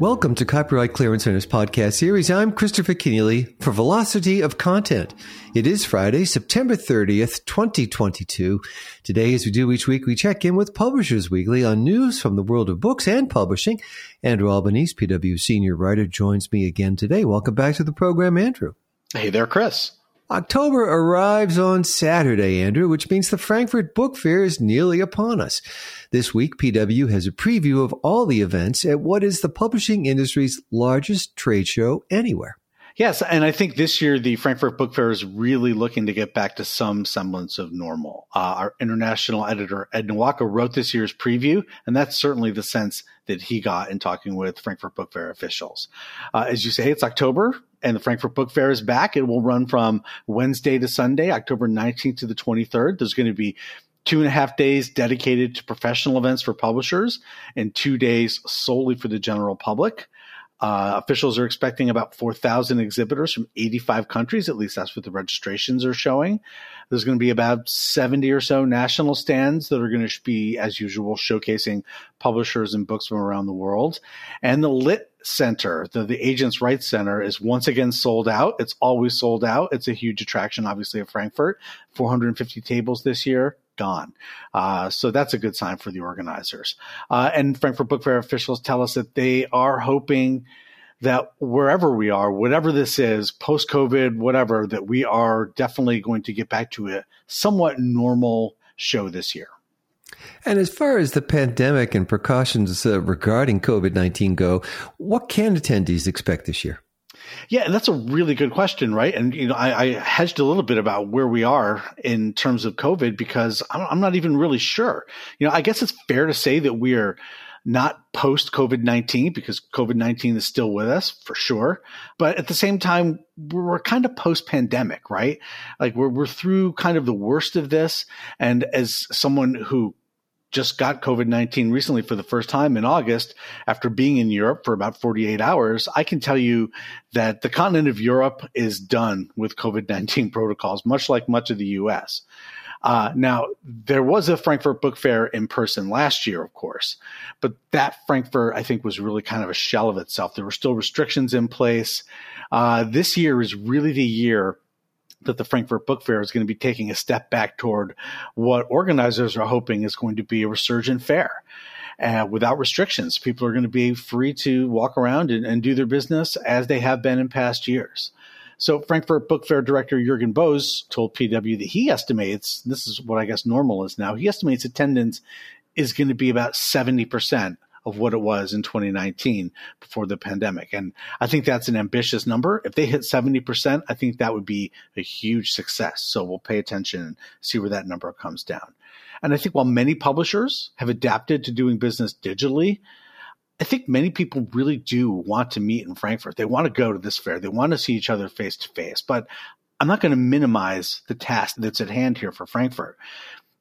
Welcome to Copyright Clearance Center's podcast series. I'm Christopher Kenneally for Velocity of Content. It is Friday, September 30th, 2022. Today, as we do each week, we check in with Publishers Weekly on news from the world of books and publishing. Andrew Albanese, PW senior writer, joins me again today. Welcome back to the program, Andrew. Hey there, Chris. October arrives on Saturday, Andrew, which means the Frankfurt Book Fair is nearly upon us. This week, PW has a preview of all the events at what is the publishing industry's largest trade show anywhere. Yes, and I think this year the Frankfurt Book Fair is really looking to get back to some semblance of normal. Uh, our international editor Ed Nawotka wrote this year's preview, and that's certainly the sense that he got in talking with Frankfurt Book Fair officials. Uh, as you say, it's October, and the Frankfurt Book Fair is back. It will run from Wednesday to Sunday, October 19th to the 23rd. There's going to be two and a half days dedicated to professional events for publishers and two days solely for the general public. Uh, officials are expecting about 4,000 exhibitors from 85 countries. At least that's what the registrations are showing. There's going to be about 70 or so national stands that are going to be, as usual, showcasing publishers and books from around the world. And the Lit Center, the, the Agents' Rights Center, is once again sold out. It's always sold out. It's a huge attraction, obviously, of Frankfurt. 450 tables this year Uh, so that's a good sign for the organizers. Uh, and Frankfurt Book Fair officials tell us that they are hoping that wherever we are, whatever this is, post COVID, whatever, that we are definitely going to get back to a somewhat normal show this year. And as far as the pandemic and precautions uh, regarding COVID 19 go, what can attendees expect this year? Yeah, that's a really good question, right? And you know, I, I, hedged a little bit about where we are in terms of COVID because I'm, I'm not even really sure. You know, I guess it's fair to say that we are not post COVID 19 because COVID 19 is still with us for sure. But at the same time, we're kind of post pandemic, right? Like we're, we're through kind of the worst of this. And as someone who just got COVID 19 recently for the first time in August after being in Europe for about 48 hours, I can tell you that the continent of Europe is done with COVID 19 protocols, much like much of the US. Uh, now, there was a Frankfurt Book Fair in person last year, of course, but that Frankfurt, I think, was really kind of a shell of itself. There were still restrictions in place. Uh, this year is really the year that the Frankfurt Book Fair is going to be taking a step back toward what organizers are hoping is going to be a resurgent fair. Uh, without restrictions, people are going to be free to walk around and, and do their business as they have been in past years. So Frankfurt Book Fair director Jurgen Boos told PW that he estimates, this is what I guess normal is now, he estimates attendance is going to be about 70% of what it was in 2019 before the pandemic. And I think that's an ambitious number. If they hit 70%, I think that would be a huge success. So we'll pay attention and see where that number comes down. And I think while many publishers have adapted to doing business digitally, I think many people really do want to meet in Frankfurt. They want to go to this fair. They want to see each other face to face. But I'm not going to minimize the task that's at hand here for Frankfurt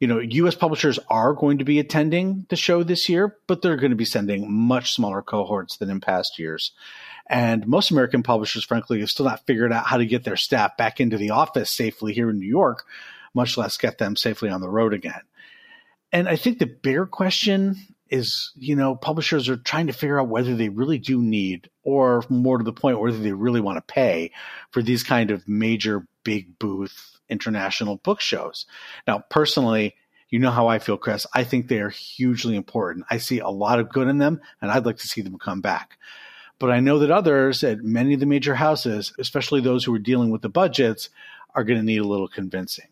you know, U.S. publishers are going to be attending the show this year, but they're going to be sending much smaller cohorts than in past years. And most American publishers, frankly, have still not figured out how to get their staff back into the office safely here in New York, much less get them safely on the road again. And I think the bigger question is, you know, publishers are trying to figure out whether they really do need, or more to the point, whether they really want to pay for these kind of major big booth international book shows. Now, personally, you know how I feel, Chris. I think they are hugely important. I see a lot of good in them, and I'd like to see them come back. But I know that others at many of the major houses, especially those who are dealing with the budgets, are going to need a little convincing.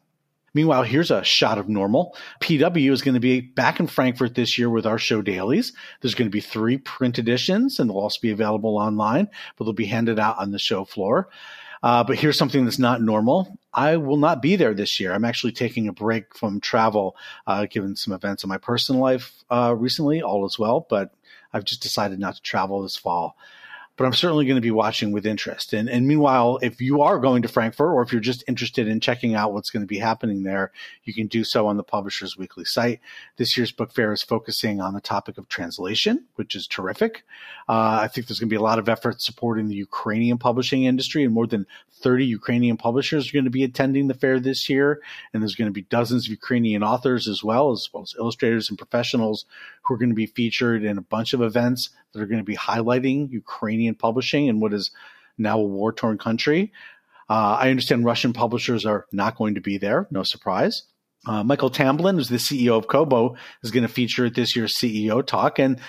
Meanwhile, here's a shot of normal. PW is going to be back in Frankfurt this year with our show dailies. There's going to be three print editions, and they'll also be available online, but they'll be handed out on the show floor. Uh, but here's something that's not normal. I will not be there this year. I'm actually taking a break from travel, uh, given some events in my personal life uh, recently, all as well. But I've just decided not to travel this fall but I'm certainly going to be watching with interest. And, and meanwhile, if you are going to Frankfurt or if you're just interested in checking out what's going to be happening there, you can do so on the Publishers Weekly site. This year's book fair is focusing on the topic of translation, which is terrific. Uh, I think there's going to be a lot of effort supporting the Ukrainian publishing industry, and more than 30 Ukrainian publishers are going to be attending the fair this year. And there's going to be dozens of Ukrainian authors as well, as well as illustrators and professionals who are going to be featured in a bunch of events that are going to be highlighting Ukrainian publishing in what is now a war torn country. Uh, I understand Russian publishers are not going to be there. No surprise. Uh, Michael Tamblyn, who's the CEO of Kobo, is going to feature at this year's CEO talk. And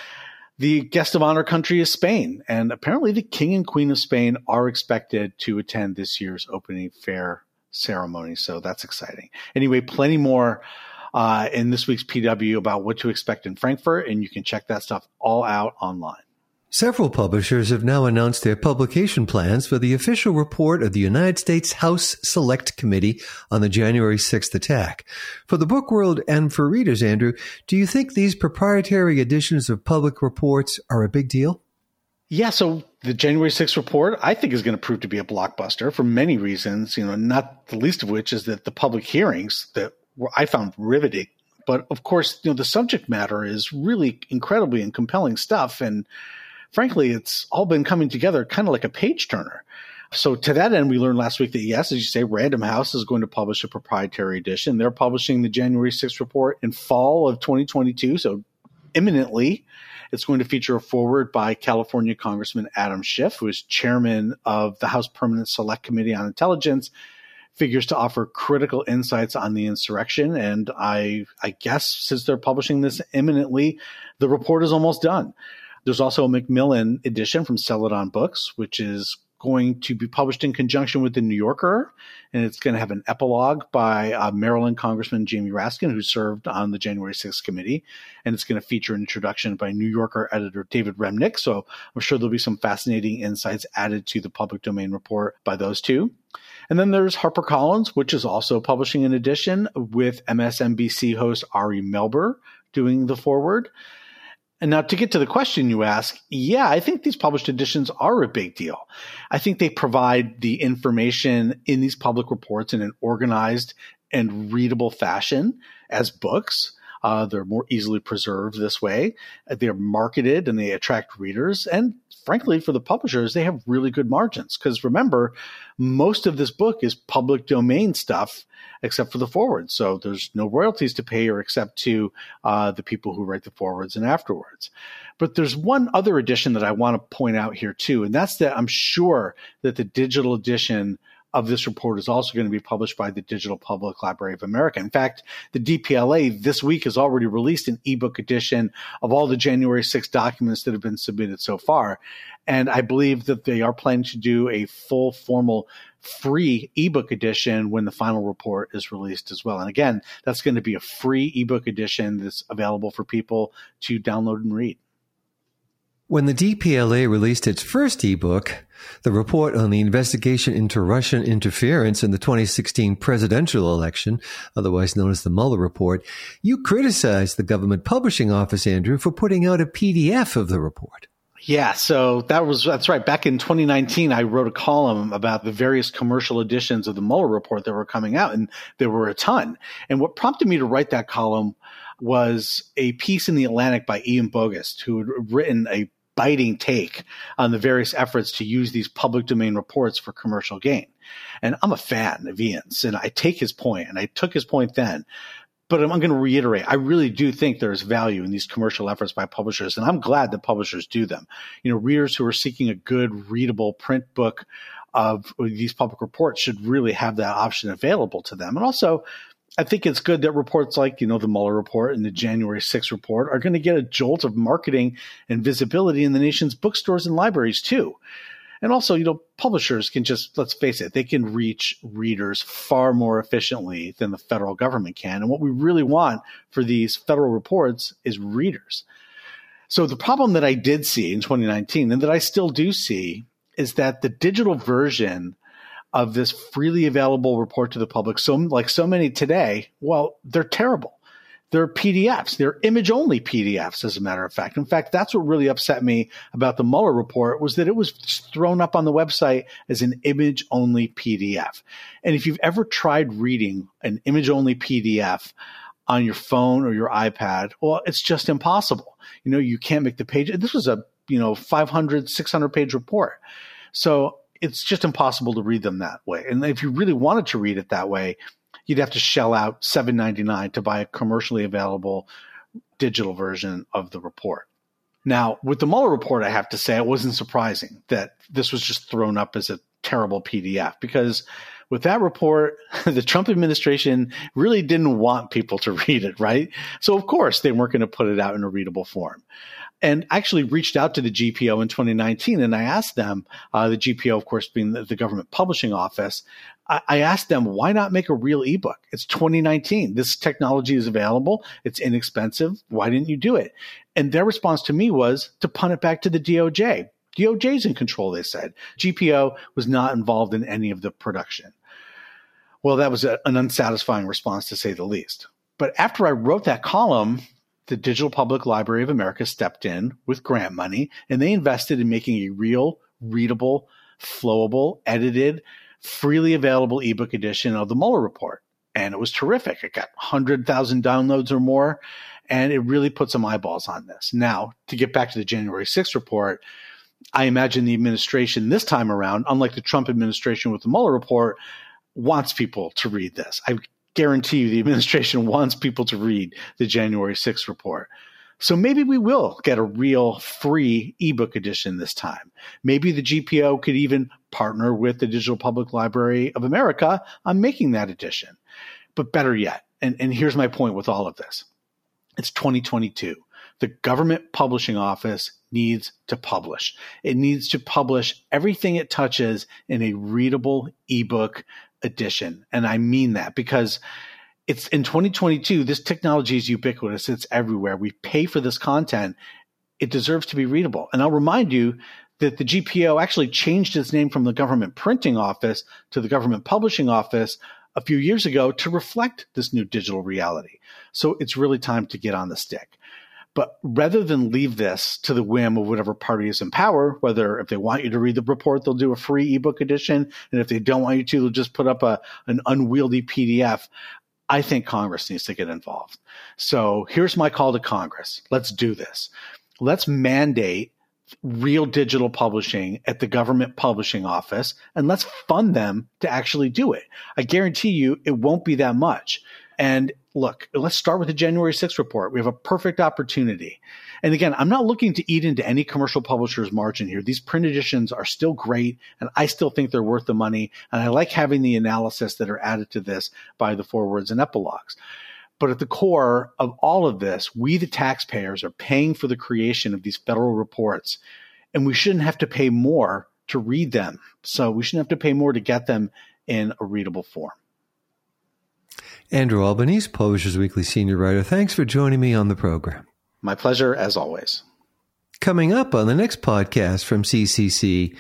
the guest of honor country is Spain. And apparently, the King and Queen of Spain are expected to attend this year's opening fair ceremony. So that's exciting. Anyway, plenty more uh, in this week's PW about what to expect in Frankfurt. And you can check that stuff all out online. Several publishers have now announced their publication plans for the official report of the United States House Select Committee on the January 6th attack. For the book world and for readers, Andrew, do you think these proprietary editions of public reports are a big deal? Yeah, so the January 6th report, I think, is going to prove to be a blockbuster for many reasons, you know, not the least of which is that the public hearings that I found riveting. But of course, you know, the subject matter is really incredibly and compelling stuff. And frankly, it's all been coming together kind of like a page turner. So to that end, we learned last week that yes, as you say, Random House is going to publish a proprietary edition. They're publishing the January 6th report in fall of 2022, so imminently. It's going to feature a foreword by California Congressman Adam Schiff, who is chairman of the House Permanent Select Committee on Intelligence, figures to offer critical insights on the insurrection. And I, I guess since they're publishing this imminently, the report is almost done. There's also a Macmillan edition from Celadon Books, which is going to be published in conjunction with the New Yorker, and it's going to have an epilogue by uh, Maryland Congressman Jamie Raskin, who served on the January 6th committee, and it's going to feature an introduction by New Yorker editor David Remnick. So I'm sure there'll be some fascinating insights added to the public domain report by those two. And then there's HarperCollins, which is also publishing an edition with MSNBC host Ari Melber doing the foreword. And now to get to the question you ask, yeah, I think these published editions are a big deal. I think they provide the information in these public reports in an organized and readable fashion as books. Uh, they're more easily preserved this way. They're marketed and they attract readers. And frankly, for the publishers, they have really good margins. Because remember, most of this book is public domain stuff, except for the forwards. So there's no royalties to pay or except to uh, the people who write the forwards and afterwards. But there's one other edition that I want to point out here too, and that's that I'm sure that the digital edition of this report is also going to be published by the Digital Public Library of America. In fact, the DPLA this week has already released an ebook edition of all the January 6 documents that have been submitted so far. And I believe that they are planning to do a full formal free ebook edition when the final report is released as well. And again, that's going to be a free ebook edition that's available for people to download and read. When the DPLA released its first ebook, the report on the investigation into Russian interference in the 2016 presidential election, otherwise known as the Mueller report, you criticized the government publishing office, Andrew, for putting out a PDF of the report. Yeah, so that was that's right. Back in 2019, I wrote a column about the various commercial editions of the Mueller report that were coming out, and there were a ton. And what prompted me to write that column was a piece in the Atlantic by Ian Bogost, who had written a biting take on the various efforts to use these public domain reports for commercial gain. And I'm a fan of Ian's, and I take his point, and I took his point then. But I'm, I'm going to reiterate, I really do think there's value in these commercial efforts by publishers, and I'm glad that publishers do them. You know, readers who are seeking a good, readable print book of these public reports should really have that option available to them. And also, I think it's good that reports like, you know, the Mueller report and the January 6th report are going to get a jolt of marketing and visibility in the nation's bookstores and libraries too. And also, you know, publishers can just, let's face it, they can reach readers far more efficiently than the federal government can. And what we really want for these federal reports is readers. So the problem that I did see in 2019 and that I still do see is that the digital version of this freely available report to the public, so like so many today, well, they're terrible. They're PDFs. They're image only PDFs, as a matter of fact. In fact, that's what really upset me about the Mueller report was that it was thrown up on the website as an image only PDF. And if you've ever tried reading an image only PDF on your phone or your iPad, well, it's just impossible. You know, you can't make the page. This was a, you know, 500, 600 page report. So it's just impossible to read them that way. And if you really wanted to read it that way, you'd have to shell out $7.99 to buy a commercially available digital version of the report. Now, with the Mueller report, I have to say it wasn't surprising that this was just thrown up as a terrible PDF because with that report, the Trump administration really didn't want people to read it, right? So, of course, they weren't going to put it out in a readable form. And actually reached out to the GPO in 2019 and I asked them, uh, the GPO, of course, being the, the government publishing office, I, I asked them, why not make a real ebook? It's 2019. This technology is available. It's inexpensive. Why didn't you do it? And their response to me was to punt it back to the DOJ. DOJ's in control, they said. GPO was not involved in any of the production. Well, that was a, an unsatisfying response to say the least. But after I wrote that column, the Digital Public Library of America stepped in with grant money and they invested in making a real, readable, flowable, edited, freely available ebook edition of the Mueller report. And it was terrific. It got 100,000 downloads or more, and it really put some eyeballs on this. Now, to get back to the January 6th report, I imagine the administration this time around, unlike the Trump administration with the Mueller report, wants people to read this. I guarantee you the administration wants people to read the January 6th report. So maybe we will get a real free ebook edition this time. Maybe the GPO could even partner with the Digital Public Library of America on making that edition. But better yet, and, and here's my point with all of this it's 2022. The government publishing office needs to publish. It needs to publish everything it touches in a readable ebook edition. And I mean that because it's in 2022, this technology is ubiquitous. It's everywhere. We pay for this content. It deserves to be readable. And I'll remind you that the GPO actually changed its name from the government printing office to the government publishing office a few years ago to reflect this new digital reality. So it's really time to get on the stick. But rather than leave this to the whim of whatever party is in power, whether if they want you to read the report, they'll do a free ebook edition. And if they don't want you to, they'll just put up a, an unwieldy PDF. I think Congress needs to get involved. So here's my call to Congress. Let's do this. Let's mandate real digital publishing at the government publishing office and let's fund them to actually do it. I guarantee you it won't be that much. And look, let's start with the January 6th report. We have a perfect opportunity. And again, I'm not looking to eat into any commercial publisher's margin here. These print editions are still great, and I still think they're worth the money. And I like having the analysis that are added to this by the forewords and epilogues. But at the core of all of this, we, the taxpayers, are paying for the creation of these federal reports, and we shouldn't have to pay more to read them. So we shouldn't have to pay more to get them in a readable form. Andrew Albanese, Publishers Weekly senior writer, thanks for joining me on the program. My pleasure, as always. Coming up on the next podcast from CCC,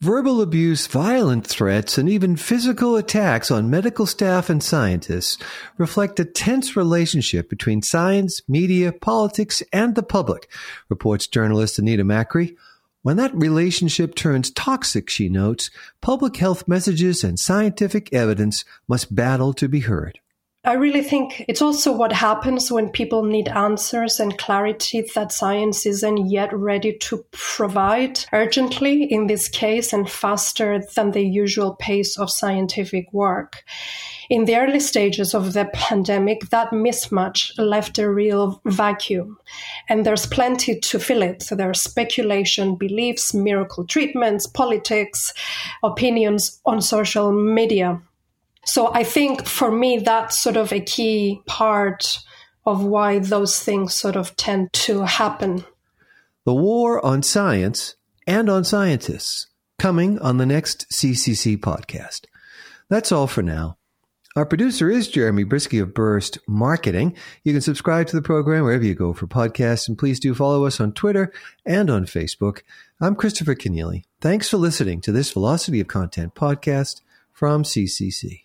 verbal abuse, violent threats, and even physical attacks on medical staff and scientists reflect a tense relationship between science, media, politics, and the public, reports journalist Anita Makri. When that relationship turns toxic, she notes, public health messages and scientific evidence must battle to be heard. I really think it's also what happens when people need answers and clarity that science isn't yet ready to provide urgently in this case and faster than the usual pace of scientific work. In the early stages of the pandemic, that mismatch left a real vacuum, and there's plenty to fill it. So there's speculation, beliefs, miracle treatments, politics, opinions on social media. So I think for me, that's sort of a key part of why those things sort of tend to happen. The war on science and on scientists coming on the next CCC podcast. That's all for now. Our producer is Jeremy Brieske of Burst Marketing. You can subscribe to the program wherever you go for podcasts, and please do follow us on Twitter and on Facebook. I'm Christopher Kenneally. Thanks for listening to this Velocity of Content podcast from CCC.